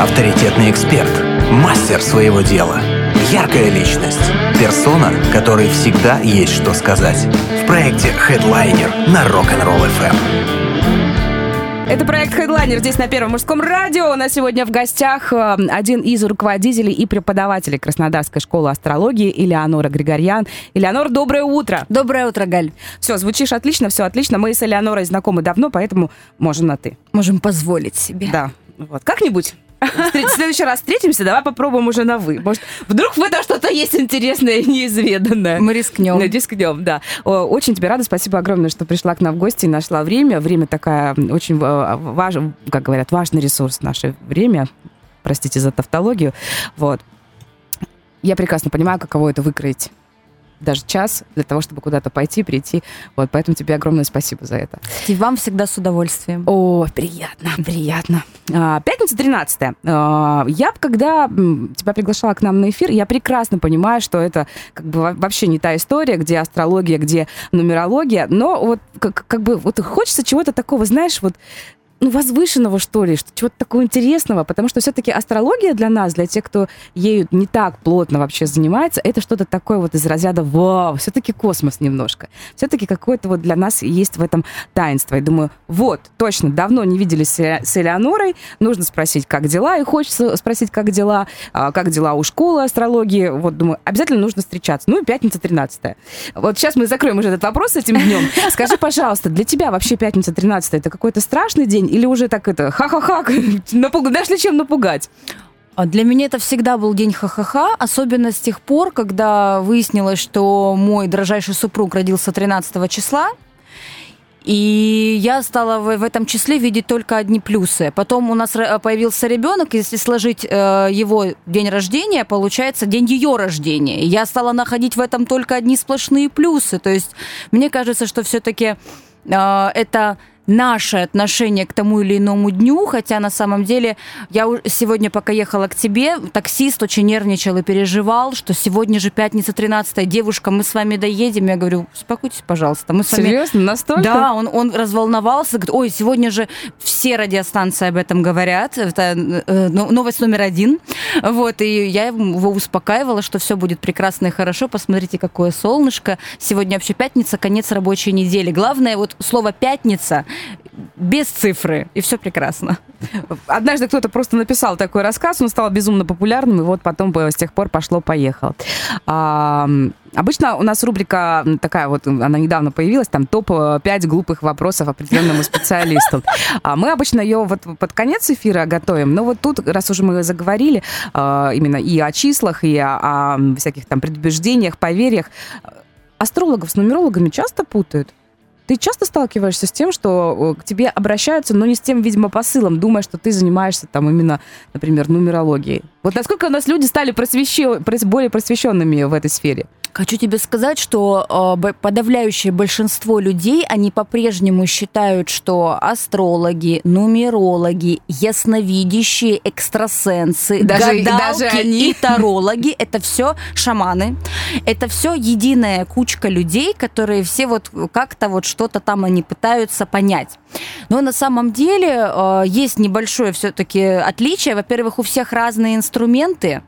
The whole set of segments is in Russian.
авторитетный эксперт, мастер своего дела, яркая личность, персона, которой всегда есть что сказать. В проекте Headliner на Rock'n'Roll FM. Это проект Headliner здесь на Первом мужском радио. У нас сегодня в гостях э, один из руководителей и преподавателей Краснодарской школы астрологии Элеонора Григорьян. Элеонор, доброе утро. Доброе утро, Галь. Все, звучишь отлично, все отлично. Мы с Элеонорой знакомы давно, поэтому можем на «ты». Можем позволить себе. Да. Вот. Как-нибудь в следующий раз встретимся, давай попробуем уже на «вы». Может, вдруг в этом что-то есть интересное и неизведанное. Мы рискнем. Рискнем, да. Очень тебе рада, спасибо огромное, что пришла к нам в гости и нашла время. Время такая очень важная, как говорят, важный ресурс наше время. Простите за тавтологию. Вот. Я прекрасно понимаю, каково это выкроить даже час для того, чтобы куда-то пойти, прийти. Вот, поэтому тебе огромное спасибо за это. И вам всегда с удовольствием. О, приятно, приятно. А, пятница 13 а, Я, когда тебя приглашала к нам на эфир, я прекрасно понимаю, что это как бы вообще не та история, где астрология, где нумерология, но вот как, как бы вот хочется чего-то такого, знаешь, вот ну, возвышенного, что ли, что чего-то такого интересного, потому что все-таки астрология для нас, для тех, кто ею не так плотно вообще занимается, это что-то такое вот из разряда «Вау!» Все-таки космос немножко. Все-таки какое-то вот для нас есть в этом таинство. И думаю, вот, точно, давно не виделись с Элеонорой, нужно спросить, как дела, и хочется спросить, как дела, а, как дела у школы астрологии. Вот, думаю, обязательно нужно встречаться. Ну, и пятница 13 -е. Вот сейчас мы закроем уже этот вопрос этим днем. Скажи, пожалуйста, для тебя вообще пятница 13 это какой-то страшный день день? Или уже так это, ха-ха-ха, напуг... нашли чем напугать? А для меня это всегда был день ха-ха-ха, особенно с тех пор, когда выяснилось, что мой дрожайший супруг родился 13 числа, и я стала в, этом числе видеть только одни плюсы. Потом у нас появился ребенок, если сложить э, его день рождения, получается день ее рождения. Я стала находить в этом только одни сплошные плюсы. То есть мне кажется, что все-таки э, это наше отношение к тому или иному дню, хотя на самом деле я сегодня, пока ехала к тебе, таксист очень нервничал и переживал, что сегодня же пятница 13 девушка, мы с вами доедем. Я говорю, успокойтесь, пожалуйста. Мы с вами... Серьезно? Настолько? Да, он, он разволновался, говорит, ой, сегодня же все радиостанции об этом говорят, это э, новость номер один. Вот, и я его успокаивала, что все будет прекрасно и хорошо, посмотрите, какое солнышко. Сегодня вообще пятница, конец рабочей недели. Главное, вот слово «пятница» без цифры, и все прекрасно. Однажды кто-то просто написал такой рассказ, он стал безумно популярным, и вот потом с тех пор пошло-поехало. А, обычно у нас рубрика такая вот, она недавно появилась, там топ-5 глупых вопросов определенному специалисту. А мы обычно ее вот под конец эфира готовим, но вот тут, раз уже мы заговорили а, именно и о числах, и о, о всяких там предубеждениях, поверьях, астрологов с нумерологами часто путают? Ты часто сталкиваешься с тем, что э, к тебе обращаются, но не с тем, видимо, посылом, думая, что ты занимаешься там именно, например, нумерологией? Вот насколько у нас люди стали просвещен... более просвещенными в этой сфере? Хочу тебе сказать, что э, подавляющее большинство людей, они по-прежнему считают, что астрологи, нумерологи, ясновидящие, экстрасенсы, даже, гадалки даже они... и тарологи – это все шаманы. Это все единая кучка людей, которые все вот как-то вот что-то там они пытаются понять. Но на самом деле э, есть небольшое все-таки отличие. Во-первых, у всех разные инструменты,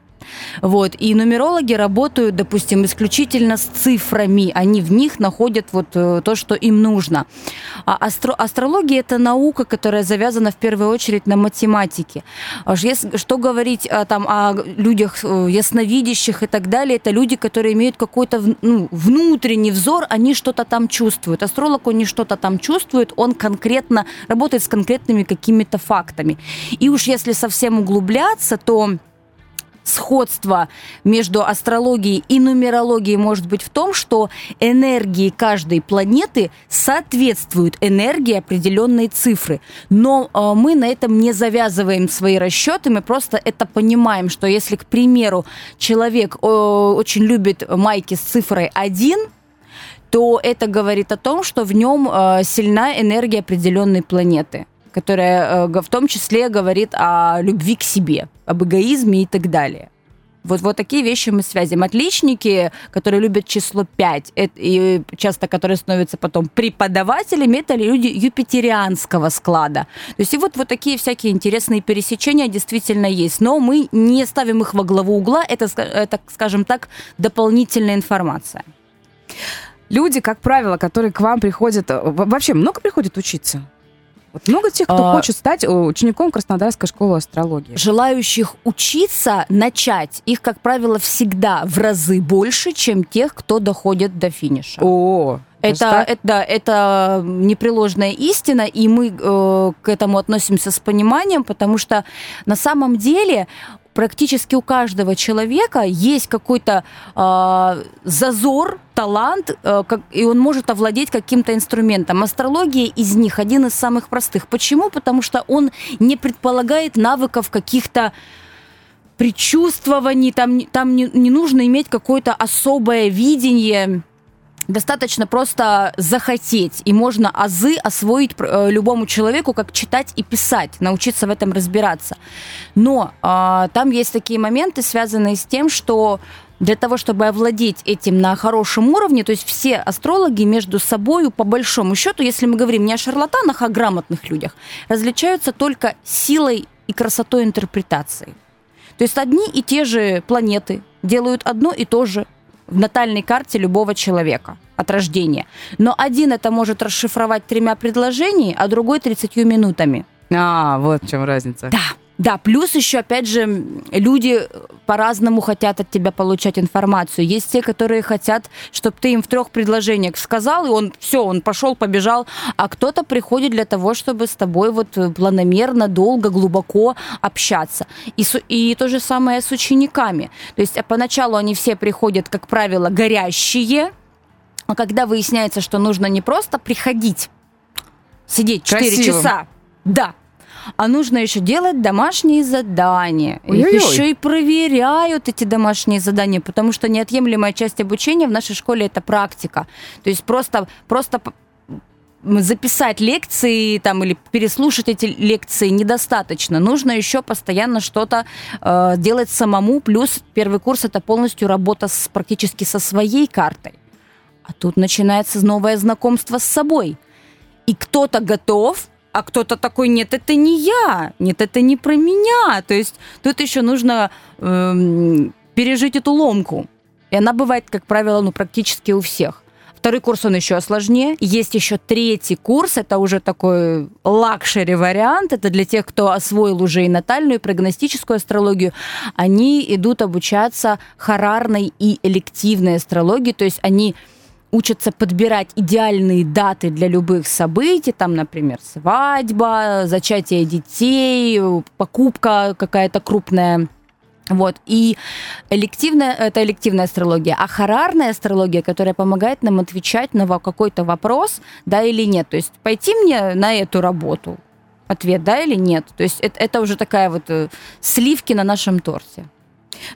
вот. И нумерологи работают, допустим, исключительно с цифрами. Они в них находят вот э, то, что им нужно. А астро астрология – это наука, которая завязана в первую очередь на математике. Если, что говорить а, там, о людях э, ясновидящих и так далее, это люди, которые имеют какой-то ну, внутренний взор, они что-то там чувствуют. Астролог, он не что-то там чувствует, он конкретно работает с конкретными какими-то фактами. И уж если совсем углубляться, то сходство между астрологией и нумерологией может быть в том, что энергии каждой планеты соответствуют энергии определенной цифры. Но э, мы на этом не завязываем свои расчеты, мы просто это понимаем, что если, к примеру, человек э, очень любит майки с цифрой 1, то это говорит о том, что в нем э, сильна энергия определенной планеты которая э, в том числе говорит о любви к себе, об эгоизме и так далее. Вот, вот такие вещи мы связим. Отличники, которые любят число 5, это, и часто которые становятся потом преподавателями, это люди юпитерианского склада. То есть и вот, вот такие всякие интересные пересечения действительно есть. Но мы не ставим их во главу угла, это, это скажем так, дополнительная информация. Люди, как правило, которые к вам приходят, э, вообще много приходят учиться? Вот много тех, кто а... хочет стать э, учеником Краснодарской школы астрологии. Желающих учиться, начать, их, как правило, всегда в разы больше, чем тех, кто доходит до финиша. О, это, это, да, это непреложная истина, и мы э, к этому относимся с пониманием, потому что на самом деле практически у каждого человека есть какой-то э, зазор, талант, э, как, и он может овладеть каким-то инструментом. Астрология из них один из самых простых. Почему? Потому что он не предполагает навыков каких-то предчувствований, там, там не, не нужно иметь какое-то особое видение достаточно просто захотеть, и можно азы освоить э, любому человеку, как читать и писать, научиться в этом разбираться. Но э, там есть такие моменты, связанные с тем, что для того, чтобы овладеть этим на хорошем уровне, то есть все астрологи между собой, по большому счету, если мы говорим не о шарлатанах, а о грамотных людях, различаются только силой и красотой интерпретации. То есть одни и те же планеты делают одно и то же в натальной карте любого человека от рождения. Но один это может расшифровать тремя предложениями, а другой 30 минутами. А, вот в чем разница. Да. Да, плюс еще, опять же, люди по-разному хотят от тебя получать информацию. Есть те, которые хотят, чтобы ты им в трех предложениях сказал, и он все, он пошел, побежал. А кто-то приходит для того, чтобы с тобой вот планомерно, долго, глубоко общаться. И, и то же самое с учениками. То есть поначалу они все приходят, как правило, горящие, а когда выясняется, что нужно не просто приходить, сидеть 4 Красивым. часа, да, а нужно еще делать домашние задания. Их еще и проверяют эти домашние задания, потому что неотъемлемая часть обучения в нашей школе это практика. То есть просто, просто записать лекции там или переслушать эти лекции недостаточно. Нужно еще постоянно что-то э, делать самому. Плюс первый курс это полностью работа с, практически со своей картой. А тут начинается новое знакомство с собой. И кто-то готов а кто-то такой, нет, это не я, нет, это не про меня. То есть тут еще нужно эм, пережить эту ломку. И она бывает, как правило, ну, практически у всех. Второй курс, он еще сложнее. Есть еще третий курс, это уже такой luxury вариант. Это для тех, кто освоил уже и натальную, и прогностическую астрологию. Они идут обучаться хорарной и элективной астрологии, то есть они учатся подбирать идеальные даты для любых событий, там, например, свадьба, зачатие детей, покупка какая-то крупная. Вот. И элективная, это элективная астрология. А харарная астрология, которая помогает нам отвечать на какой-то вопрос, да или нет. То есть пойти мне на эту работу? Ответ, да или нет? То есть это, это уже такая вот э, сливки на нашем торте.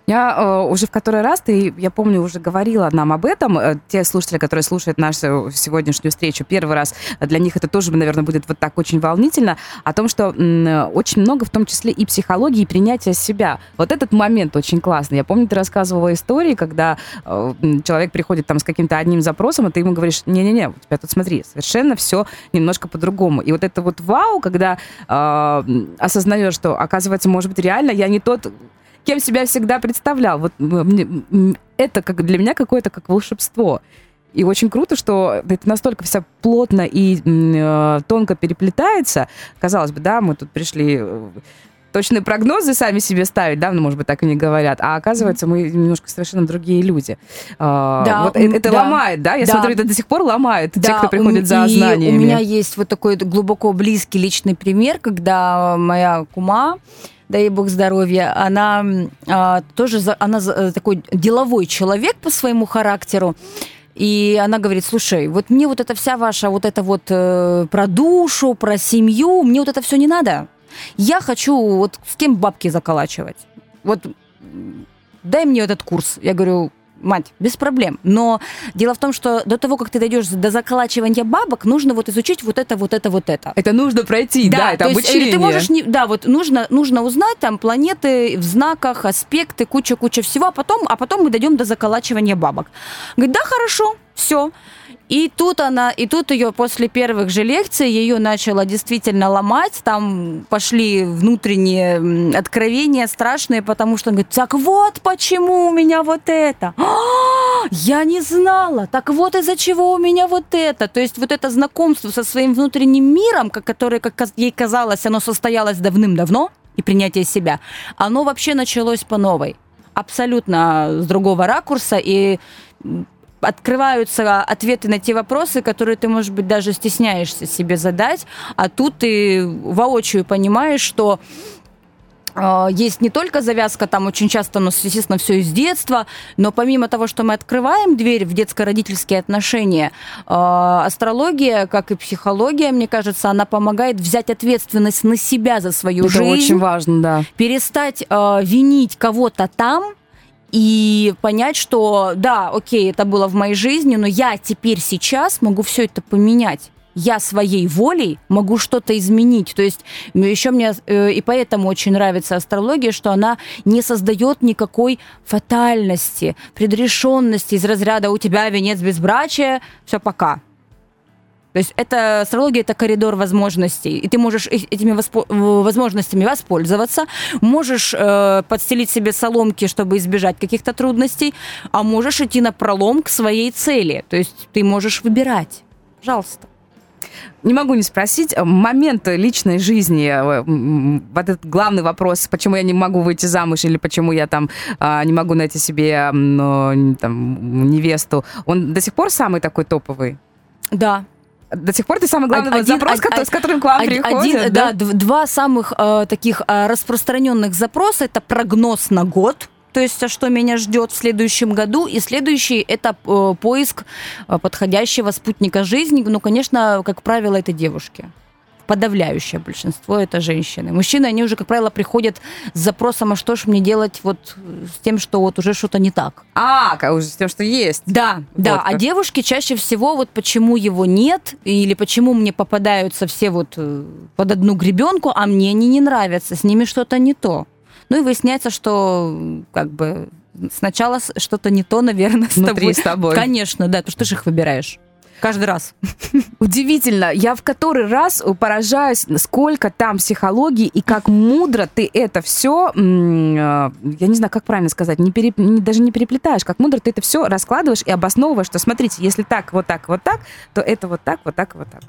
Я э, уже в который раз, ты, я помню, уже говорила нам об этом. Э, те слушатели, которые слушают нашу сегодняшнюю встречу первый раз, для них это тоже, наверное, будет вот так очень волнительно, о том, что м, очень много, в том числе и психологии, и принятия себя. Вот этот момент очень классный. Я помню, ты рассказывала истории, когда э, человек приходит там с каким-то одним запросом, и ты ему говоришь, не-не-не, у тебя тут смотри, совершенно все немножко по-другому. И вот это вот вау, когда э, осознаешь, что, оказывается, может быть, реально я не тот кем себя всегда представлял. Вот это как для меня какое-то как волшебство. И очень круто, что это настолько вся плотно и э, тонко переплетается. Казалось бы, да, мы тут пришли э, точные прогнозы сами себе ставить, да, ну, может быть, так и не говорят, а оказывается, мы немножко совершенно другие люди. А, да, вот это да, ломает, да? Я да. смотрю, это до сих пор ломает да, те, кто приходит за знаниями. у меня есть вот такой глубоко близкий личный пример, когда моя кума дай бог здоровья, она а, тоже она э, такой деловой человек по своему характеру. И она говорит, слушай, вот мне вот эта вся ваша вот это вот э, про душу, про семью, мне вот это все не надо. Я хочу вот с кем бабки заколачивать. Вот дай мне этот курс. Я говорю, мать, без проблем. Но дело в том, что до того, как ты дойдешь до заколачивания бабок, нужно вот изучить вот это, вот это, вот это. Это нужно пройти, да, да это обучение. Есть, ты можешь, не, да, вот нужно, нужно узнать там планеты в знаках, аспекты, куча-куча всего, а потом, а потом мы дойдем до заколачивания бабок. Говорит, да, хорошо, все. И тут она, и тут ее после первых же лекций ее начала действительно ломать, там пошли внутренние откровения страшные, потому что он говорит, так вот почему у меня вот это. А, я не знала, так вот из-за чего у меня вот это. То есть вот это знакомство со своим внутренним миром, которое, как ей казалось, оно состоялось давным-давно, и принятие себя, оно вообще началось по новой абсолютно с другого ракурса, и открываются ответы на те вопросы, которые ты, может быть, даже стесняешься себе задать, а тут ты воочию понимаешь, что э, есть не только завязка, там очень часто у нас, естественно, все из детства, но помимо того, что мы открываем дверь в детско-родительские отношения, э, астрология, как и психология, мне кажется, она помогает взять ответственность на себя за свою Это жизнь. Это очень важно, да. Перестать э, винить кого-то там, и понять, что да, окей, это было в моей жизни, но я теперь сейчас могу все это поменять я своей волей могу что-то изменить. То есть еще мне э, и поэтому очень нравится астрология, что она не создает никакой фатальности, предрешенности из разряда у тебя венец безбрачия, все пока. То есть это астрология это коридор возможностей, и ты можешь этими воспо- возможностями воспользоваться, можешь э, подстелить себе соломки, чтобы избежать каких-то трудностей, а можешь идти на пролом к своей цели. То есть ты можешь выбирать. Пожалуйста. Не могу не спросить, э, момент личной жизни, э, вот этот главный вопрос, почему я не могу выйти замуж или почему я там а, не могу найти себе там, невесту, он до сих пор самый такой топовый? Да, до сих пор ты самый главный один, запрос, один, который, с которым к вам один, приходят. Да, да, два самых э, таких э, распространенных запроса это прогноз на год. То есть, а что меня ждет в следующем году. И следующий это э, поиск э, подходящего спутника жизни. Ну, конечно, как правило, это девушки подавляющее большинство это женщины. Мужчины, они уже, как правило, приходят с запросом, а что же мне делать вот с тем, что вот уже что-то не так. А, уже с тем, что есть. Да, вот да. Как. А девушки чаще всего вот почему его нет, или почему мне попадаются все вот э, под одну гребенку, а мне они не нравятся, с ними что-то не то. Ну и выясняется, что как бы сначала что-то не то, наверное, с Внутри тобой. с тобой. Конечно, да, потому что ты же их выбираешь. Каждый раз. Удивительно. Я в который раз поражаюсь, сколько там психологии и как мудро ты это все, э, я не знаю, как правильно сказать, не переп, не, даже не переплетаешь, как мудро ты это все раскладываешь и обосновываешь, что смотрите, если так, вот так, вот так, то это вот так, вот так, вот так.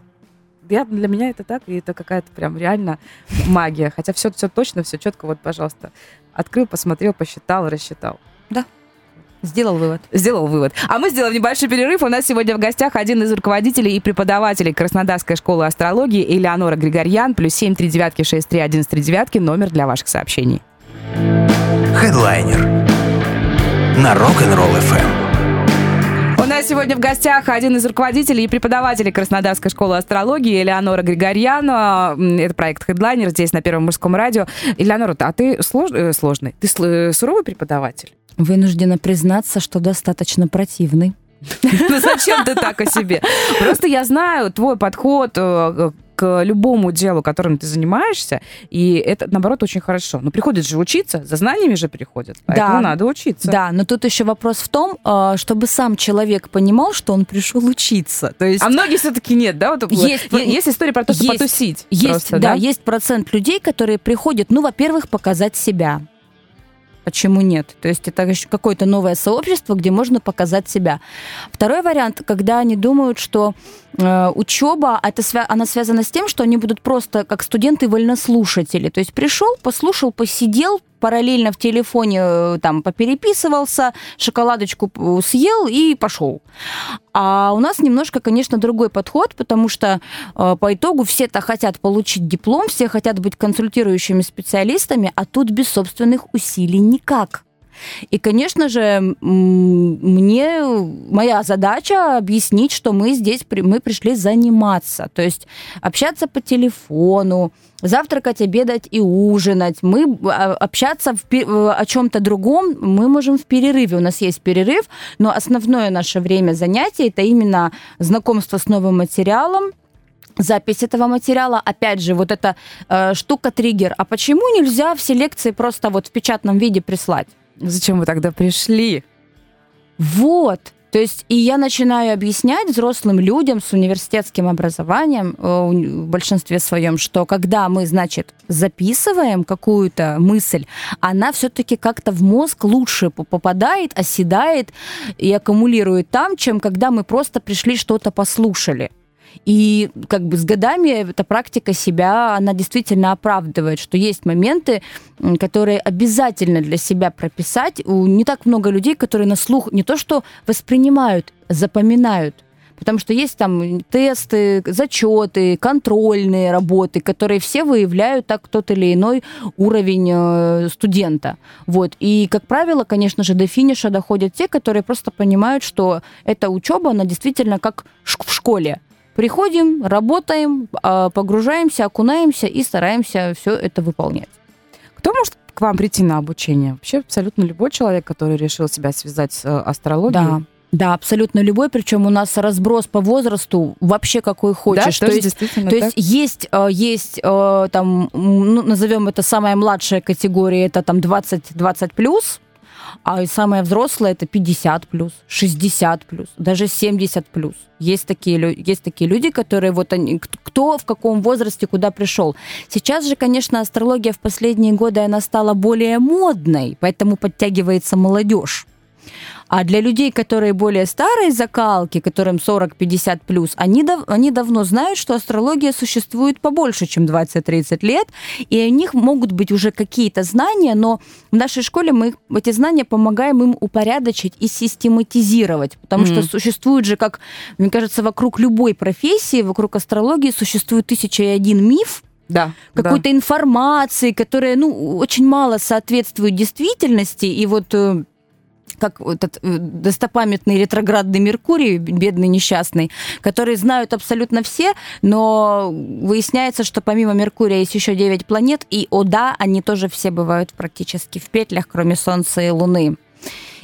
Я, для меня это так, и это какая-то прям реально магия. Хотя все, все точно, все четко, вот, пожалуйста. Открыл, посмотрел, посчитал, рассчитал. Да. Сделал вывод. Сделал вывод. А мы сделаем небольшой перерыв. У нас сегодня в гостях один из руководителей и преподавателей Краснодарской школы астрологии Элеонора Григорьян. Плюс семь три девятки шесть три один три девятки. Номер для ваших сообщений. Хедлайнер на Rock'n'Roll FM. У нас сегодня в гостях один из руководителей и преподавателей Краснодарской школы астрологии Элеонора Григорьян. Это проект Headliner здесь на Первом мужском радио. Элеонора, а ты слож... Э, сложный? Ты э, суровый преподаватель? Вынуждена признаться, что достаточно противный. Ну зачем ты так о себе? Просто я знаю твой подход э, к любому делу, которым ты занимаешься, и это, наоборот, очень хорошо. Но приходит же учиться, за знаниями же приходят, поэтому да, надо учиться. Да, но тут еще вопрос в том, э, чтобы сам человек понимал, что он пришел учиться. То есть... А многие все-таки нет, да? Вот, есть, есть история про то, что есть, потусить. Есть, просто, да, да, есть процент людей, которые приходят, ну, во-первых, показать себя. Почему нет? То есть это еще какое-то новое сообщество, где можно показать себя. Второй вариант, когда они думают, что э, учеба, это свя- она связана с тем, что они будут просто как студенты-вольнослушатели. То есть пришел, послушал, посидел, параллельно в телефоне э, там попереписывался, шоколадочку съел и пошел. А у нас немножко, конечно, другой подход, потому что э, по итогу все-то хотят получить диплом, все хотят быть консультирующими специалистами, а тут без собственных усилий никак. И, конечно же, мне моя задача объяснить, что мы здесь мы пришли заниматься, то есть общаться по телефону, завтракать, обедать и ужинать. Мы а, общаться в, о чем-то другом мы можем в перерыве. У нас есть перерыв, но основное наше время занятий это именно знакомство с новым материалом, запись этого материала. Опять же, вот эта э, штука-триггер. А почему нельзя все лекции просто вот в печатном виде прислать? Зачем вы тогда пришли? Вот. То есть, и я начинаю объяснять взрослым людям с университетским образованием э, в большинстве своем, что когда мы, значит, записываем какую-то мысль, она все-таки как-то в мозг лучше попадает, оседает и аккумулирует там, чем когда мы просто пришли что-то послушали. И как бы с годами эта практика себя, она действительно оправдывает, что есть моменты, которые обязательно для себя прописать. У не так много людей, которые на слух не то что воспринимают, запоминают. Потому что есть там тесты, зачеты, контрольные работы, которые все выявляют так тот или иной уровень э, студента. Вот. И, как правило, конечно же, до финиша доходят те, которые просто понимают, что эта учеба, она действительно как в школе. Приходим, работаем, а, погружаемся, окунаемся и стараемся все это выполнять. Кто может к вам прийти на обучение? Вообще абсолютно любой человек, который решил себя связать с э, астрологией? Да. Да, абсолютно любой, причем у нас разброс по возрасту вообще какой хочешь. Да, то, есть, действительно то есть есть, э, есть э, там, ну, назовем это самая младшая категория, это там 20-20 плюс, а самое взрослое это 50 плюс, 60 плюс, даже 70 плюс. Есть такие, есть такие люди, которые вот они, кто в каком возрасте куда пришел. Сейчас же, конечно, астрология в последние годы она стала более модной, поэтому подтягивается молодежь. А для людей, которые более старые закалки, которым 40-50 плюс, они, дав они давно знают, что астрология существует побольше, чем 20-30 лет, и у них могут быть уже какие-то знания, но в нашей школе мы эти знания помогаем им упорядочить и систематизировать, потому mm-hmm. что существует же, как, мне кажется, вокруг любой профессии, вокруг астрологии существует тысяча и один миф, да, какой-то да. информации, которая, ну, очень мало соответствует действительности, и вот э, как этот э, достопамятный ретроградный Меркурий, бедный несчастный, который знают абсолютно все, но выясняется, что помимо Меркурия есть еще 9 планет, и, о да, они тоже все бывают практически в петлях, кроме Солнца и Луны.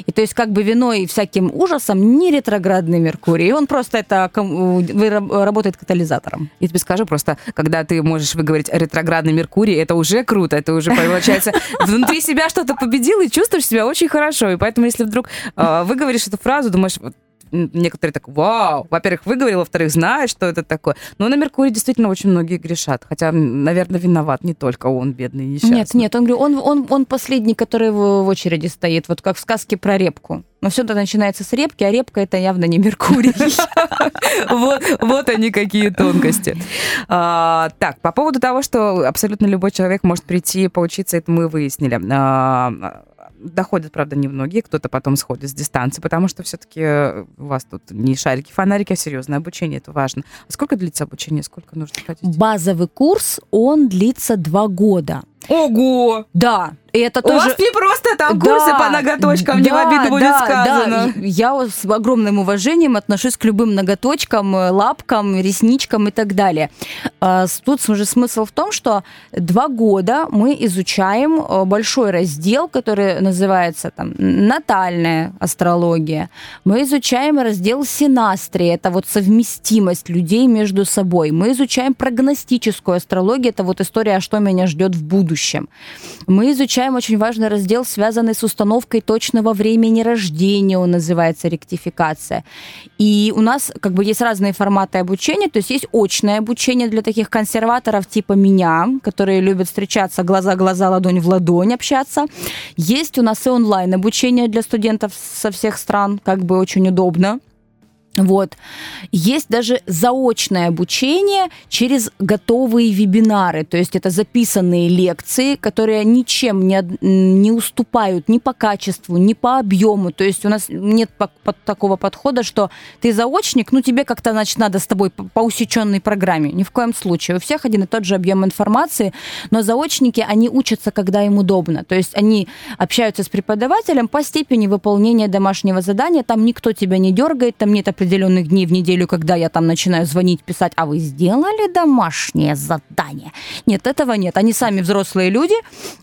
И то есть как бы виной всяким ужасом не ретроградный Меркурий, он просто это работает катализатором. Я тебе скажу просто, когда ты можешь выговорить ретроградный Меркурий, это уже круто, это уже получается внутри себя что-то победил и чувствуешь себя очень хорошо. И поэтому, если вдруг э, выговоришь эту фразу, думаешь, некоторые так, вау, во-первых, выговорил, во-вторых, знает, что это такое. Но на Меркурий действительно очень многие грешат. Хотя, наверное, виноват не только он, бедный несчастный. Нет, нет, он, он, он, он последний, который в, очереди стоит, вот как в сказке про репку. Но все это начинается с репки, а репка это явно не Меркурий. Вот, они какие тонкости. А, так, по поводу того, что абсолютно любой человек может прийти и поучиться, это мы выяснили. Доходят, правда, не многие, кто-то потом сходит с дистанции, потому что все-таки у вас тут не шарики, фонарики, а серьезное обучение, это важно. А сколько длится обучение, сколько нужно ходить? Базовый курс, он длится два года. Ого! Да, и это тоже... У вас не просто там курсы да, по ноготочкам, да, не в обиду будет да, сказано. Да. Я с огромным уважением отношусь к любым ноготочкам, э, лапкам, ресничкам и так далее. А, тут уже смысл в том, что два года мы изучаем э, большой раздел, который называется там натальная астрология. Мы изучаем раздел синастрии, это вот совместимость людей между собой. Мы изучаем прогностическую астрологию, это вот история, что меня ждет в будущем. Мы изучаем изучаем очень важный раздел, связанный с установкой точного времени рождения, он называется ректификация. И у нас как бы есть разные форматы обучения, то есть есть очное обучение для таких консерваторов типа меня, которые любят встречаться глаза-глаза, ладонь в ладонь общаться. Есть у нас и онлайн обучение для студентов со всех стран, как бы очень удобно. Вот. Есть даже заочное обучение через готовые вебинары, то есть это записанные лекции, которые ничем не, не уступают ни по качеству, ни по объему. То есть у нас нет по, по, такого подхода, что ты заочник, ну тебе как-то, значит, надо с тобой по, по усеченной программе. Ни в коем случае. У всех один и тот же объем информации, но заочники, они учатся, когда им удобно. То есть они общаются с преподавателем по степени выполнения домашнего задания, там никто тебя не дергает, там нет определенных определенных дней в неделю, когда я там начинаю звонить, писать, а вы сделали домашнее задание? Нет, этого нет. Они сами взрослые люди,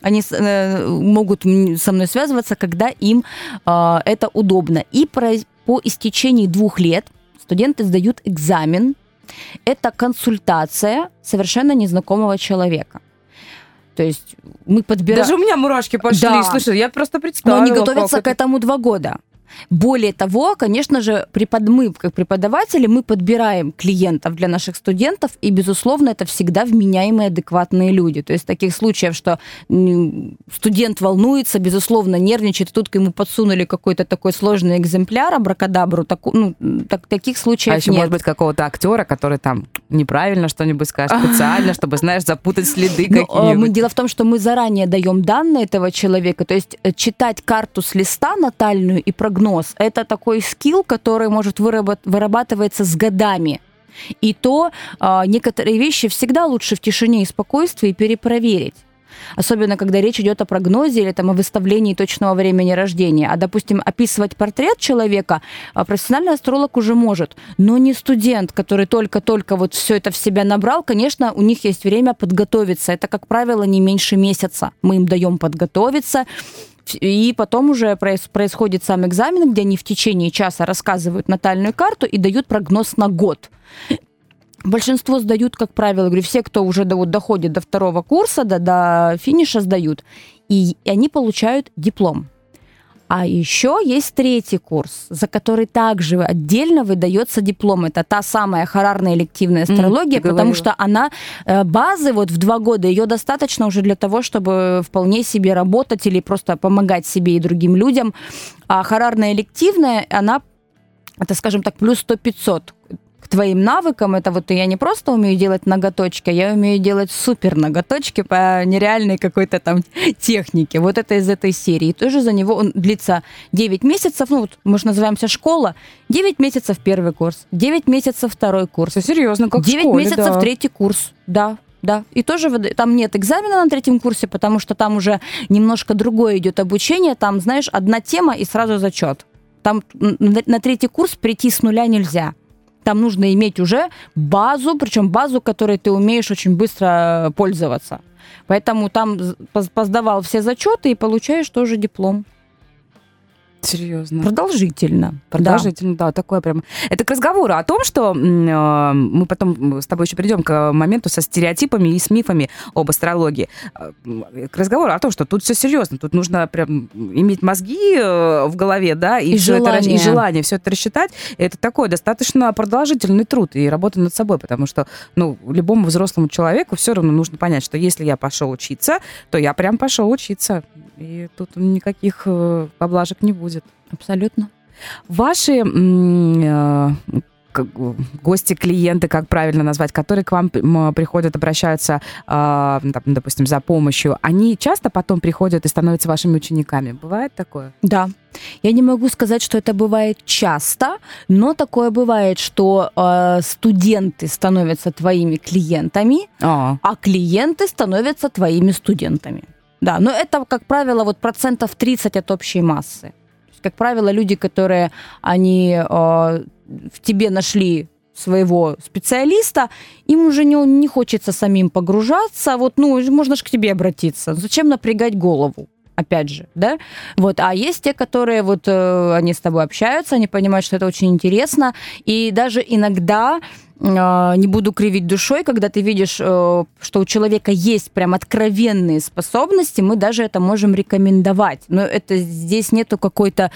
они э, могут со мной связываться, когда им э, это удобно. И про, по истечении двух лет студенты сдают экзамен. Это консультация совершенно незнакомого человека. То есть мы подбираем... Даже у меня мурашки пошли. Да. Слушай, я просто представила. Но они готовятся к этому два года. Более того, конечно же, препод... мы, как преподаватели, мы подбираем клиентов для наших студентов, и, безусловно, это всегда вменяемые, адекватные люди. То есть таких случаев, что студент волнуется, безусловно, нервничает, тут ему подсунули какой-то такой сложный экземпляр, абракадабру, так, ну, так, таких случаев а еще, нет. может быть, какого-то актера, который там неправильно что-нибудь скажет, специально, чтобы, знаешь, запутать следы ну, какие-нибудь. Дело в том, что мы заранее даем данные этого человека, то есть э, читать карту с листа натальную и прогнозировать прогноз. Это такой скилл, который может выработ- вырабатываться с годами. И то э, некоторые вещи всегда лучше в тишине и спокойствии перепроверить. Особенно, когда речь идет о прогнозе или там, о выставлении точного времени рождения. А, допустим, описывать портрет человека а, профессиональный астролог уже может, но не студент, который только-только вот все это в себя набрал. Конечно, у них есть время подготовиться. Это, как правило, не меньше месяца. Мы им даем подготовиться, и потом уже происходит сам экзамен, где они в течение часа рассказывают натальную карту и дают прогноз на год. Большинство сдают, как правило, говорю, все, кто уже до, вот, доходит до второго курса, до, до финиша, сдают. И, они получают диплом. А еще есть третий курс, за который также отдельно выдается диплом. Это та самая харарная элективная астрология, mm, потому что она э, базы вот в два года ее достаточно уже для того, чтобы вполне себе работать или просто помогать себе и другим людям. А харарная элективная, она это, скажем так, плюс 100-500 к твоим навыкам. Это вот я не просто умею делать ноготочки, а я умею делать супер ноготочки по нереальной какой-то там технике. Вот это из этой серии. Тоже за него он длится 9 месяцев. Ну, вот мы же называемся школа. 9 месяцев первый курс, 9 месяцев второй курс. Все серьезно, как 9 в школе, месяцев да. третий курс. Да, да. И тоже там нет экзамена на третьем курсе, потому что там уже немножко другое идет обучение. Там, знаешь, одна тема и сразу зачет. Там на третий курс прийти с нуля нельзя. Там нужно иметь уже базу, причем базу, которой ты умеешь очень быстро пользоваться. Поэтому там поздавал все зачеты и получаешь тоже диплом. Серьезно. Продолжительно. Продолжительно, да. да, такое прям. Это к разговору о том, что э, мы потом с тобой еще придем к моменту со стереотипами и с мифами об астрологии. Э, к разговору о том, что тут все серьезно, тут нужно прям иметь мозги э, в голове, да, и, и все желание. это и желание все это рассчитать. Это такой достаточно продолжительный труд и работа над собой, потому что, ну, любому взрослому человеку все равно нужно понять, что если я пошел учиться, то я прям пошел учиться. И тут никаких э, поблажек не будет. Абсолютно. Ваши э, гости, клиенты, как правильно назвать, которые к вам приходят, обращаются, э, допустим, за помощью, они часто потом приходят и становятся вашими учениками. Бывает такое? Да. Я не могу сказать, что это бывает часто, но такое бывает, что э, студенты становятся твоими клиентами, а. а клиенты становятся твоими студентами. Да, но это, как правило, вот процентов 30 от общей массы. Как правило, люди, которые они э, в тебе нашли своего специалиста, им уже не, не хочется самим погружаться. Вот, ну, можно же к тебе обратиться. Зачем напрягать голову? Опять же, да? Вот, а есть те, которые вот э, они с тобой общаются, они понимают, что это очень интересно, и даже иногда а, не буду кривить душой, когда ты видишь, э, что у человека есть прям откровенные способности, мы даже это можем рекомендовать. Но это здесь нету какой-то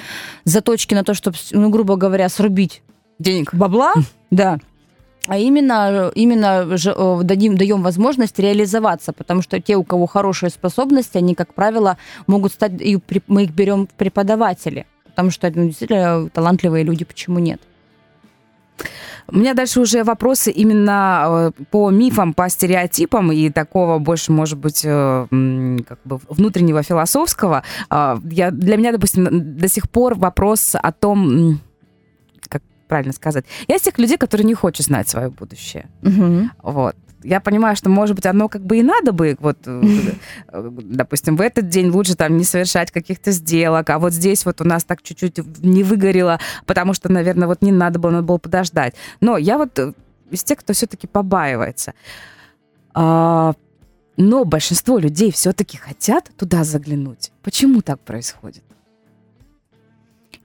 заточки на то, чтобы, ну, грубо говоря, срубить денег, бабла, да. А именно, именно э, дадим, даем возможность реализоваться, потому что те, у кого хорошие способности, они, как правило, могут стать, и мы их берем в преподаватели, потому что ну, действительно талантливые люди, почему нет? У меня дальше уже вопросы именно э, по мифам, по стереотипам и такого больше, может быть, э, как бы внутреннего философского. А, я, для меня, допустим, до сих пор вопрос о том, правильно сказать, я из тех людей, которые не хочет знать свое будущее. Угу. Вот я понимаю, что, может быть, оно как бы и надо бы, вот, э, допустим, в этот день лучше там не совершать каких-то сделок, а вот здесь вот у нас так чуть-чуть не выгорело, потому что, наверное, вот не надо было, надо было подождать. Но я вот э, из тех, кто все-таки побаивается. А, но большинство людей все-таки хотят туда заглянуть. Почему так происходит?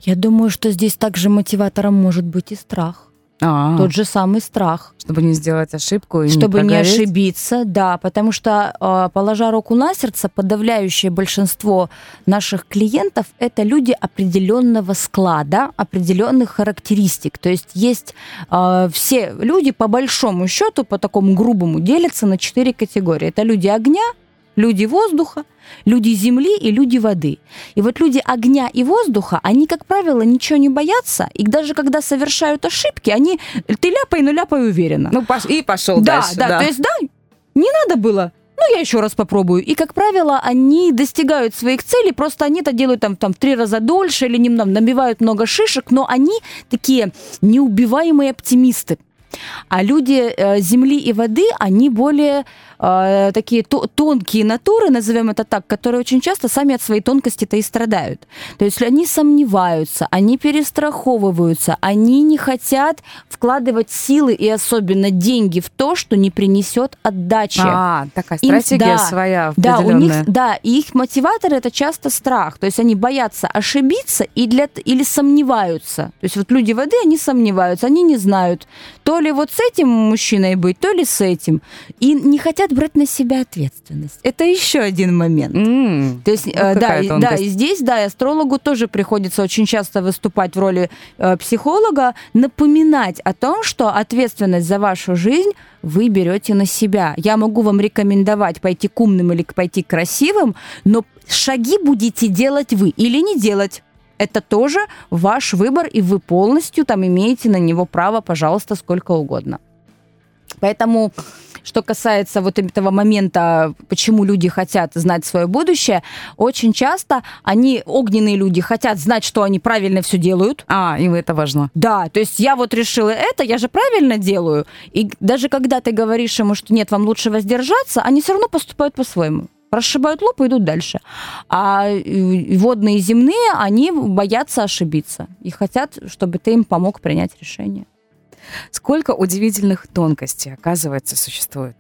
Я думаю, что здесь также мотиватором может быть и страх. А-а-а. Тот же самый страх. Чтобы не сделать ошибку и Чтобы не, не ошибиться, да. Потому что, а, положа руку на сердце, подавляющее большинство наших клиентов – это люди определенного склада, определенных характеристик. То есть есть э, все люди, по большому счету, по такому грубому, делятся на четыре категории. Это люди огня, люди воздуха, люди земли и люди воды. И вот люди огня и воздуха, они, как правило, ничего не боятся, и даже когда совершают ошибки, они, ты ляпай, но ляпай уверенно. Ну, и пошел да, дальше. Да, да, то есть, да, не надо было, ну, я еще раз попробую. И, как правило, они достигают своих целей, просто они это делают там, там в три раза дольше или немного набивают много шишек, но они такие неубиваемые оптимисты. А люди э, земли и воды, они более э, такие то, тонкие натуры, назовем это так, которые очень часто сами от своей тонкости-то и страдают. То есть они сомневаются, они перестраховываются, они не хотят вкладывать силы и особенно деньги в то, что не принесет отдачи. А, такая стратегия Им, да, своя Да, у них, да, и их мотиватор это часто страх. То есть они боятся ошибиться и для, или сомневаются. То есть вот люди воды, они сомневаются, они не знают, то ли вот с этим мужчиной быть, то ли с этим. И не хотят брать на себя ответственность. Это еще один момент. Mm, То есть, э, да, и, да, и здесь, да, и астрологу тоже приходится очень часто выступать в роли э, психолога, напоминать о том, что ответственность за вашу жизнь вы берете на себя. Я могу вам рекомендовать пойти к умным или пойти к красивым, но шаги будете делать вы или не делать это тоже ваш выбор, и вы полностью там имеете на него право, пожалуйста, сколько угодно. Поэтому, что касается вот этого момента, почему люди хотят знать свое будущее, очень часто они, огненные люди, хотят знать, что они правильно все делают. А, им это важно. Да, то есть я вот решила это, я же правильно делаю. И даже когда ты говоришь ему, что нет, вам лучше воздержаться, они все равно поступают по-своему расшибают лоб и идут дальше. А э, водные и земные, они боятся ошибиться и хотят, чтобы ты им помог принять решение. Сколько удивительных тонкостей, оказывается, существует.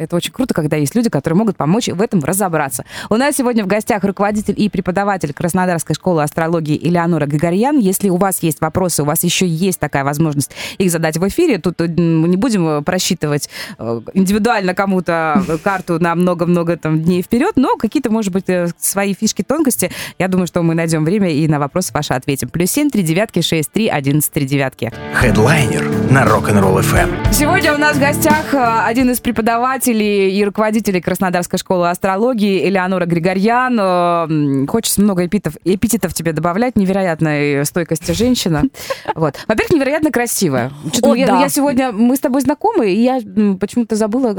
Это очень круто, когда есть люди, которые могут помочь в этом разобраться. У нас сегодня в гостях руководитель и преподаватель Краснодарской школы астрологии Элеонора Григорьян. Если у вас есть вопросы, у вас еще есть такая возможность их задать в эфире, тут э, мы не будем э, просчитывать э, индивидуально кому-то карту на много-много там дней вперед, но какие-то, может быть, свои фишки, тонкости, я думаю, что мы найдем время и на вопросы ваши ответим. Плюс семь, три девятки, шесть, три, одиннадцать, три девятки. Хедлайнер на Rock'n'Roll FM. Сегодня у нас в гостях один из преподавателей руководителей и руководителей Краснодарской школы астрологии Элеонора Григорьян. Э, хочется много эпитов, эпитетов тебе добавлять. Невероятной стойкости женщина. Вот. Во-первых, невероятно красивая. О, я, да. я сегодня... Мы с тобой знакомы, и я почему-то забыла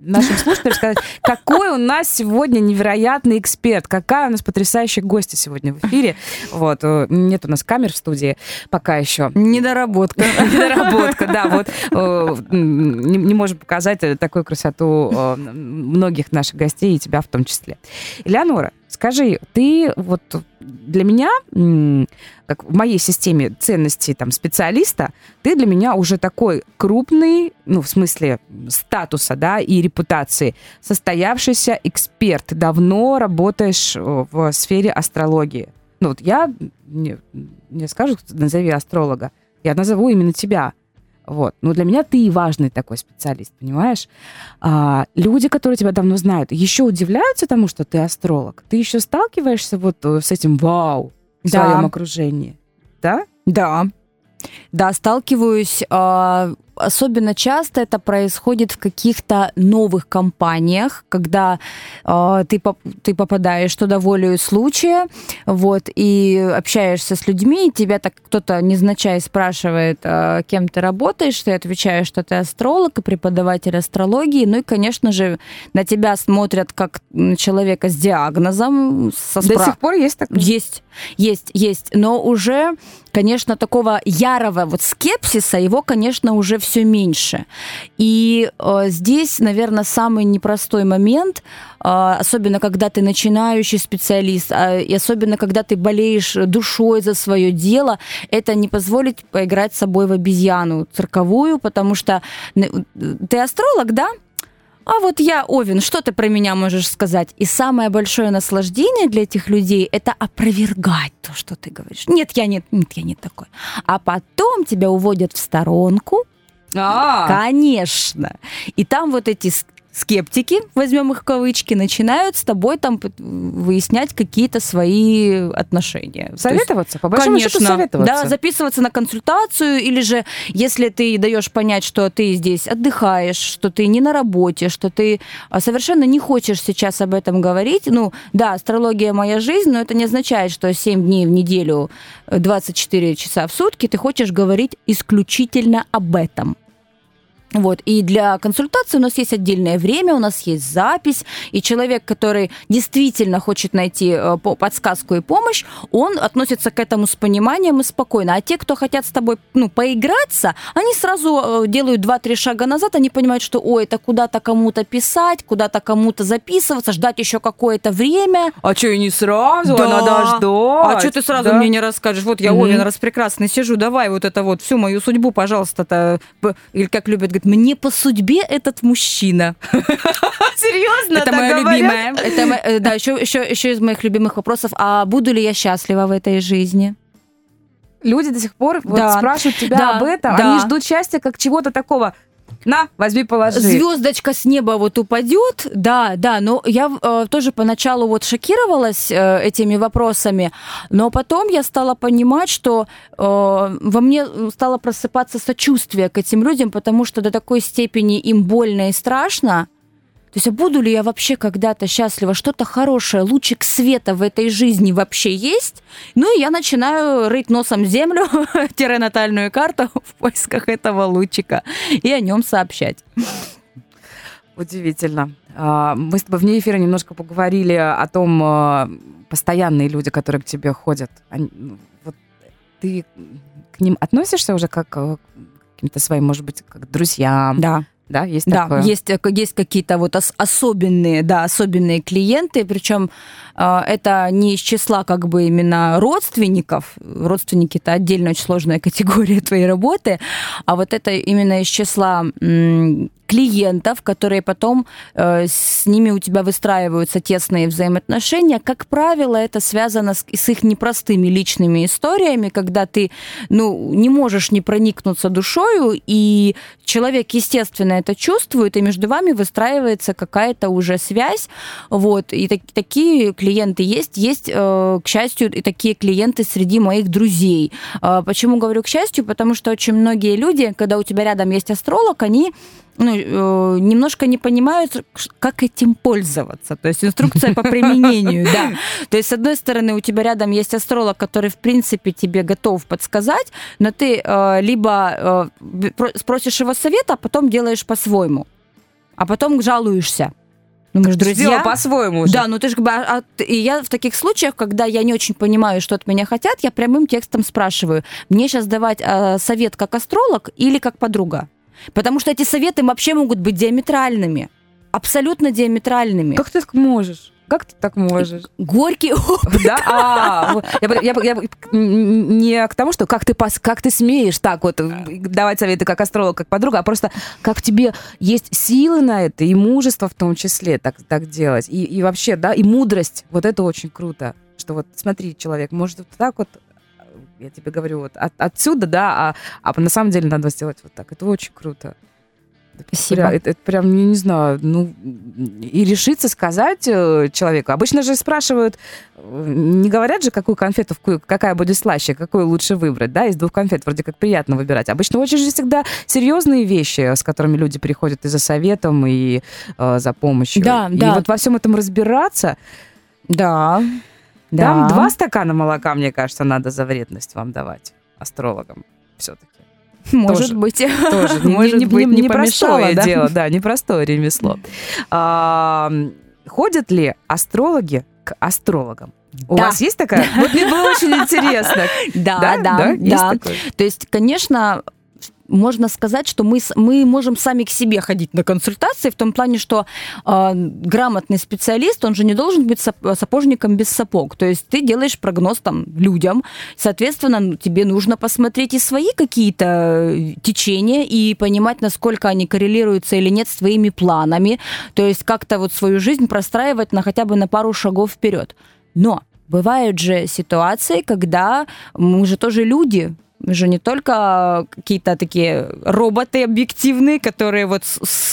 нашим слушателям сказать, какой у нас сегодня невероятный эксперт, какая у нас потрясающая гостья сегодня в эфире. Вот. Э, нет у нас камер в студии пока еще. Недоработка. Недоработка, да. Вот э, не можем показать такую красоту Э, многих наших гостей, и тебя в том числе. Элеонора, скажи, ты вот для меня, как в моей системе ценностей там, специалиста, ты для меня уже такой крупный, ну, в смысле статуса, да, и репутации, состоявшийся эксперт. Ты давно работаешь э, в сфере астрологии. Ну, вот я, мне, мне скажут, назови астролога, я назову именно тебя. Вот. Но для меня ты важный такой специалист, понимаешь? А, люди, которые тебя давно знают, еще удивляются тому, что ты астролог. Ты еще сталкиваешься вот э, с этим вау в да. своем окружении, да? Да. Да, сталкиваюсь. А, особенно часто это происходит в каких-то новых компаниях, когда э, ты, поп ты попадаешь туда волею случая, вот, и общаешься с людьми, и тебя так кто-то незначай спрашивает, э, кем ты работаешь, ты отвечаешь, что ты астролог и преподаватель астрологии, ну и, конечно же, на тебя смотрят как на человека с диагнозом. Со спра... До сих пор есть такое? Есть, есть, есть, но уже конечно, такого ярого вот скепсиса, его, конечно, уже все меньше. И э, здесь, наверное, самый непростой момент, э, особенно когда ты начинающий специалист, э, и особенно когда ты болеешь душой за свое дело, это не позволить поиграть с собой в обезьяну цирковую, потому что ты астролог, да? А вот я, Овен, что ты про меня можешь сказать? И самое большое наслаждение для этих людей – это опровергать то, что ты говоришь. Нет, я нет, нет, я не такой. А потом тебя уводят в сторонку, а. Конечно. И там вот эти скептики, возьмем их в кавычки, начинают с тобой там выяснять какие-то свои отношения. Советоваться, есть, по большому конечно, счету советоваться. Да, записываться на консультацию, или же, если ты даешь понять, что ты здесь отдыхаешь, что ты не на работе, что ты а, совершенно не хочешь сейчас об этом говорить, ну, да, астрология моя жизнь, но это не означает, что 7 дней в неделю, 24 часа в сутки ты хочешь говорить исключительно об этом. Вот. И для консультации у нас есть отдельное время, у нас есть запись, и человек, который действительно хочет найти э, подсказку и помощь, он относится к этому с пониманием и спокойно. А те, кто хотят с тобой ну, поиграться, они сразу э, делают 2-3 шага назад, они понимают, что, ой, это куда-то кому-то писать, куда-то кому-то записываться, ждать еще какое-то время. А что, и не сразу? Да. Надо ждать. А что ты сразу да? мне не расскажешь? Вот я, mm-hmm. Овен, раз прекрасно сижу, давай вот это вот, всю мою судьбу, пожалуйста, или как любят говорить, мне по судьбе этот мужчина. Серьезно? Это мое любимое. Это, э, да, еще, еще, еще из моих любимых вопросов. А буду ли я счастлива в этой жизни? Люди до сих пор да. вот спрашивают тебя да, об этом. Да. Они ждут счастья как чего-то такого на, возьми, положи. Звездочка с неба вот упадет, да, да, но я э, тоже поначалу вот шокировалась э, этими вопросами, но потом я стала понимать, что э, во мне стало просыпаться сочувствие к этим людям, потому что до такой степени им больно и страшно, то есть, а буду ли я вообще когда-то счастлива? Что-то хорошее, лучик света в этой жизни вообще есть? Ну и я начинаю рыть носом землю, натальную карту в поисках этого лучика и о нем сообщать. Удивительно. А, мы с тобой вне эфира немножко поговорили о том, а, постоянные люди, которые к тебе ходят. Ну, вот ты к ним относишься уже как к каким-то своим, может быть, как к друзьям? Да. Да, есть да, такое. Есть, э, есть какие-то вот ос- особенные, да, особенные клиенты, причем э, это не из числа как бы именно родственников. Родственники это отдельно очень сложная категория твоей работы, а вот это именно из числа клиентов, которые потом э, с ними у тебя выстраиваются тесные взаимоотношения. Как правило, это связано с, с их непростыми личными историями, когда ты ну, не можешь не проникнуться душою, и человек, естественно, это чувствует, и между вами выстраивается какая-то уже связь. Вот. И так, такие клиенты есть. Есть, э, к счастью, и такие клиенты среди моих друзей. Э, почему говорю к счастью? Потому что очень многие люди, когда у тебя рядом есть астролог, они ну, э, немножко не понимают, как этим пользоваться. То есть инструкция по применению, да. То есть, с одной стороны, у тебя рядом есть астролог, который, в принципе, тебе готов подсказать, но ты э, либо э, спросишь его совета, а потом делаешь по-своему, а потом жалуешься. Ну, мы же друзья. по-своему Да, ну ты же как бы... А, а, и я в таких случаях, когда я не очень понимаю, что от меня хотят, я прямым текстом спрашиваю, мне сейчас давать э, совет как астролог или как подруга? Потому что эти советы вообще могут быть диаметральными. Абсолютно диаметральными. Как ты так можешь? Как ты так можешь? Горький опыт. Да? А, я, я, я, не к тому, что как ты, как ты смеешь так вот давать советы как астролог, как подруга, а просто как тебе есть силы на это и мужество в том числе так, так делать. И, и вообще, да, и мудрость. Вот это очень круто. Что вот смотри, человек может вот так вот я тебе говорю, вот от, отсюда, да, а, а на самом деле надо сделать вот так. Это очень круто. Спасибо. Это, это прям, не, не знаю, ну, и решиться сказать э, человеку. Обычно же спрашивают, э, не говорят же, какую конфету, какая будет слаще, какую лучше выбрать, да, из двух конфет вроде как приятно выбирать. Обычно очень же всегда серьезные вещи, с которыми люди приходят и за советом, и э, за помощью. Да, и да. вот во всем этом разбираться, Да. Там Да. два стакана молока, мне кажется, надо за вредность вам давать, астрологам все-таки. Может тоже. быть. Тоже Может не, быть, не- не помешало, да? дело, да, непростое ремесло. А, ходят ли астрологи к астрологам? У Да. вас есть такая? Вот мне было очень интересно. Да, да, да. То есть, конечно, можно сказать, что мы, мы можем сами к себе ходить на консультации, в том плане, что э, грамотный специалист, он же не должен быть сап- сапожником без сапог. То есть ты делаешь прогноз там людям, соответственно, тебе нужно посмотреть и свои какие-то э, течения и понимать, насколько они коррелируются или нет с твоими планами. То есть как-то вот свою жизнь простраивать на хотя бы на пару шагов вперед. Но бывают же ситуации, когда мы же тоже люди, же не только какие-то такие роботы объективные, которые вот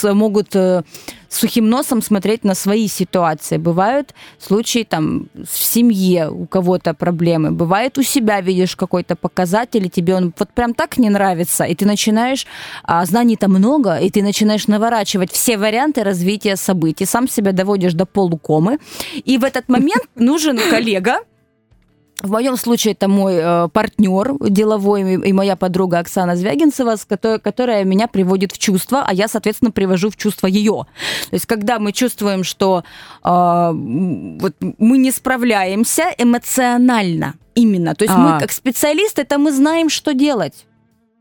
могут э, сухим носом смотреть на свои ситуации. Бывают случаи там в семье у кого-то проблемы, бывает у себя видишь какой-то показатель, и тебе он вот прям так не нравится, и ты начинаешь, а знаний-то много, и ты начинаешь наворачивать все варианты развития событий, сам себя доводишь до полукомы, и в этот момент нужен коллега, в моем случае это мой э, партнер деловой и моя подруга Оксана Звягинцева, с которой, которая меня приводит в чувство, а я, соответственно, привожу в чувство ее. То есть, когда мы чувствуем, что э, вот мы не справляемся эмоционально именно, то есть А. мы как специалисты, это мы знаем, что делать.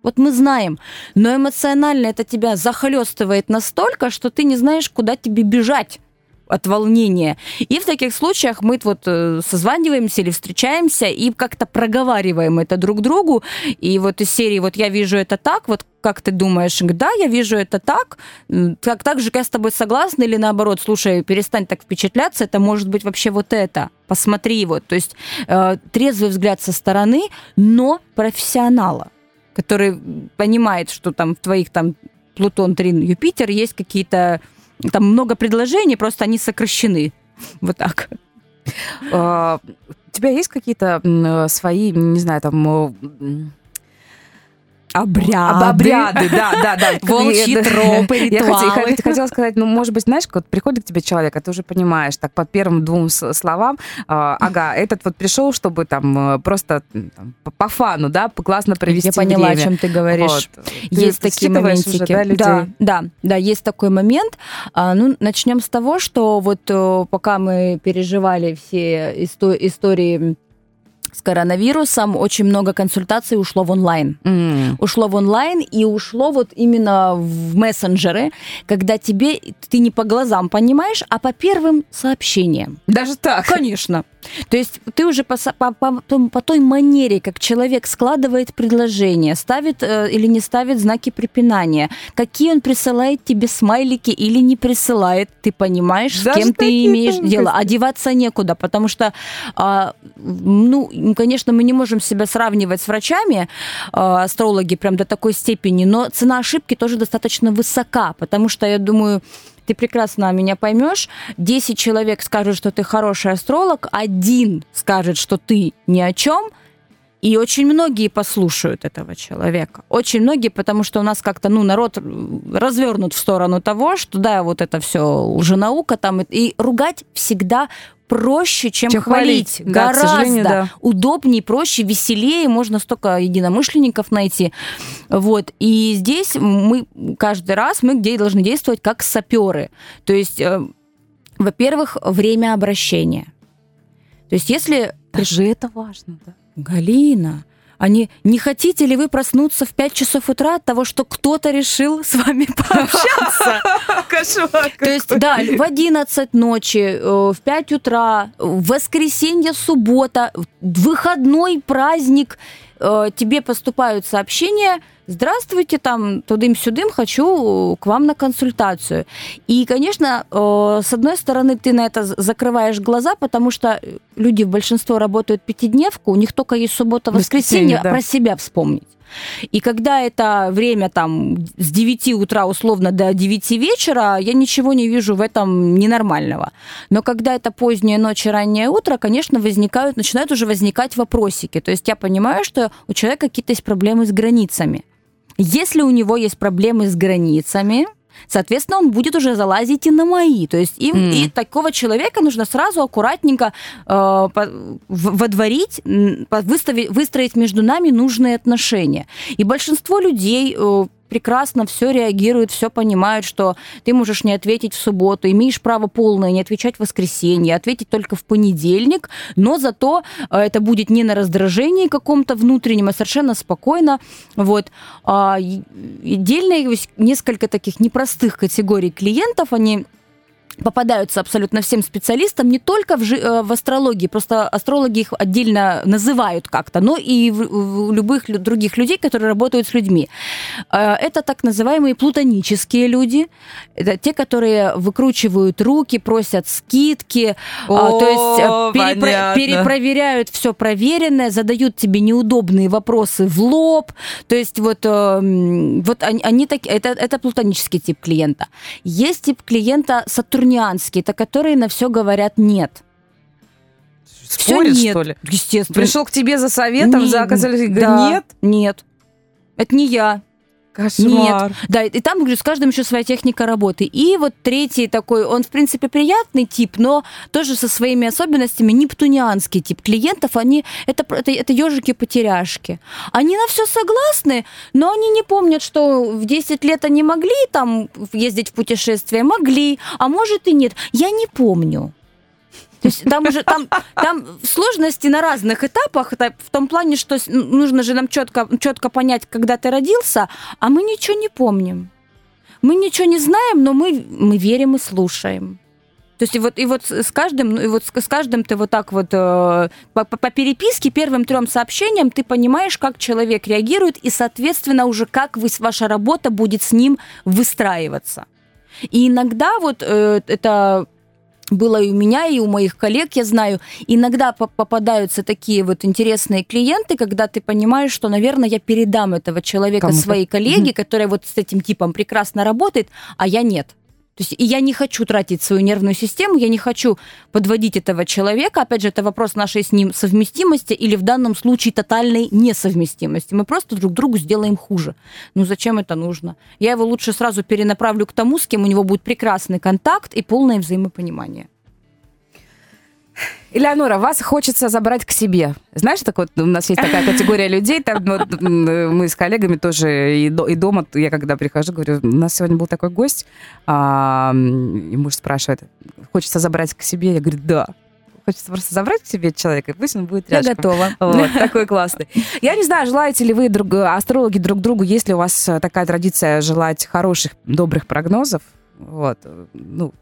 Вот мы знаем, но эмоционально это тебя захлестывает настолько, что ты не знаешь, куда тебе бежать от волнения. И в таких случаях мы вот э, созваниваемся или встречаемся и как-то проговариваем это друг другу. И вот из серии вот я вижу это так, вот как ты думаешь, да, я вижу это так, М, так, так же я с тобой согласна или наоборот, слушай, перестань так впечатляться, это может быть вообще вот это, посмотри вот. То есть э, трезвый взгляд со стороны, но профессионала, который понимает, что там в твоих там Плутон, Трин, Юпитер есть какие-то там много предложений, просто они сокращены. Вот так. А, У тебя есть какие-то э, свои, не знаю, там... э, Обряды. об- Обряды, да, да, да. Волчьи Я- тропы, Я ритуалы. хотела, хотела сказать, ну, может быть, знаешь, вот приходит к тебе человек, а ты уже понимаешь, так, по первым двум словам, а, ага, этот вот пришел, чтобы там э, просто там, по- фану, да, классно провести Я поняла, время. о чем ты говоришь. Вот. Ты Есть такие считываешь моментики. уже, да, людей? да, да, да, есть такой момент. А, ну, начнем с того, что вот э, пока мы переживали все исто- истории с коронавирусом, очень много консультаций ушло в онлайн. М. Ушло в онлайн и ушло вот именно в мессенджеры, когда тебе ты не по глазам понимаешь, а по первым сообщениям. Даже так? Конечно. То есть ты уже по, по, по по той манере, как человек складывает предложение, ставит э, или не ставит знаки препинания, какие он присылает тебе смайлики или не присылает, ты понимаешь, с Даже кем ты имеешь дело. Одеваться некуда, потому что, а, ну, конечно, мы не можем себя сравнивать с врачами, а, астрологи прям до такой степени, но цена ошибки тоже достаточно высока, потому что, я думаю, ты прекрасно меня поймешь. 10 человек скажут, что ты хороший астролог, один скажет, что ты ни о чем, и очень многие послушают этого человека. Очень многие, потому что у нас как-то, ну, народ развернут в сторону того, что, да, вот это все лженаука там, и, ругать всегда проще, чем, Чем хвалить. хвалить. Да, Гораздо да. удобнее, проще, веселее, можно столько единомышленников найти. Вот. И здесь мы каждый раз мы где должны действовать как саперы. То есть, э, во-первых, время обращения. То есть, если Даже это важно, да. Галина, а не, не хотите ли вы проснуться в 5 часов утра от того, что кто-то решил с вами пообщаться? Кошмар То есть, да, в 11 ночи, э, в 5 утра, в воскресенье, суббота, выходной праздник, э, тебе поступают сообщения, здравствуйте, там, тудым-сюдым, хочу к вам на консультацию. И, конечно, э, с одной стороны, ты на это закрываешь глаза, потому что люди в большинство работают пятидневку, у них только есть суббота, Воскресенье, воскресенье, да. про себя вспомнить. И когда это время там с 9 утра условно до 9 вечера, я ничего не вижу в этом ненормального. Но когда это поздняя ночь и раннее утро, конечно, возникают, начинают уже возникать вопросики. То есть я понимаю, что у человека какие-то есть проблемы с границами. Если у него есть проблемы с границами, соответственно, он будет уже залазить и на мои. То есть им, mm. и такого человека нужно сразу аккуратненько э, водворить, выставить, выстроить между нами нужные отношения. И большинство людей э, прекрасно все реагируют, все понимают, что ты можешь не ответить в субботу, имеешь право полное не отвечать в воскресенье, ответить только в понедельник, но зато э, это будет не на раздражении каком-то внутреннем, а совершенно спокойно. Вот. А, отдельно несколько таких непростых категорий клиентов, они попадаются абсолютно всем специалистам, не только в, э, в астрологии, просто астрологи их отдельно называют как-то, но и в, в любых других людей, которые работают с людьми. Э, это так называемые плутонические люди, это те, которые выкручивают руки, просят скидки, О, а, то есть э, перепро- перепроверяют все проверенное, задают тебе неудобные вопросы в лоб, то есть вот, вот они, они так, это, это плутонический тип клиента. Есть тип клиента Сатурн сатурнианские, это которые на все говорят нет. Спорит, все нет. что ли? Естественно. Пришел к тебе за советом, не, за оказались, да, нет? Нет. Это не я. Кошмар. Нет. Да, и там, говорю, с каждым еще своя техника работы. И вот третий такой, он, в принципе, приятный тип, но тоже со своими особенностями, нептунианский тип клиентов, они, это, это, это ежики-потеряшки. Они на все согласны, но они не помнят, что в 10 лет они могли там ездить в путешествие, могли, а может и нет. Я не помню. То есть там уже там, там сложности на разных этапах, в том плане, что нужно же нам четко, четко понять, когда ты родился, а мы ничего не помним. Мы ничего не знаем, но мы, мы верим и слушаем. То есть и вот, и вот с каждым, и вот с каждым ты вот так вот э, по, по переписке, первым трем сообщениям ты понимаешь, как человек реагирует, и, соответственно, уже как вы, ваша работа будет с ним выстраиваться. И иногда вот э, это было и у меня, и у моих коллег, я знаю, иногда попадаются такие вот интересные клиенты, когда ты понимаешь, что, наверное, я передам этого человека Кому-то. своей коллеге, которая вот с этим типом прекрасно работает, а я нет. То есть я не хочу тратить свою нервную систему, я не хочу подводить этого человека. Опять же, это вопрос нашей с ним совместимости или в данном случае тотальной несовместимости. Мы просто друг другу сделаем хуже. Ну зачем это нужно? Я его лучше сразу перенаправлю к тому, с кем у него будет прекрасный контакт и полное взаимопонимание. Элеонора, вас хочется забрать к себе. Знаешь, так вот, у нас есть такая категория людей, там вот, мы с коллегами тоже и, и дома, я когда прихожу, говорю, у нас сегодня был такой гость, а, и муж спрашивает, хочется забрать к себе? Я говорю, да. Хочется просто забрать к себе человека, и пусть он будет рядом. Я готова. Вот, такой классный. Я не знаю, желаете ли вы, друг, астрологи, друг другу, есть ли у вас такая традиция желать хороших, добрых прогнозов? Вот, ну,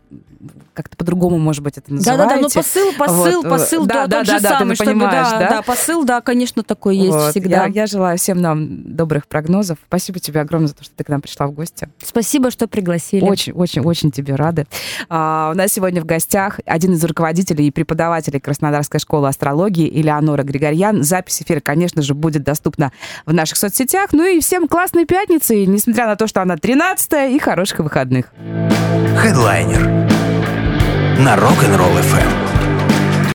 как-то по-другому, может быть, это называете. Да-да-да, но посыл, посыл, вот. посыл да, да, да, же да, самый, ты чтобы, понимаешь, да, да, да, посыл, да, конечно, такой есть вот. всегда. Я, я желаю всем нам добрых прогнозов. Спасибо тебе огромное за то, что ты к нам пришла в гости. Спасибо, что пригласили. Очень, очень, очень тебе рады. А, у нас сегодня в гостях один из руководителей и преподавателей Краснодарской школы астрологии Элеонора Григорьян. Запись эфира, конечно же, будет доступна в наших соцсетях. Ну и всем классной пятницы, несмотря на то, что она 13 и хороших выходных. Хедлайнер на Rock'n'Roll FM.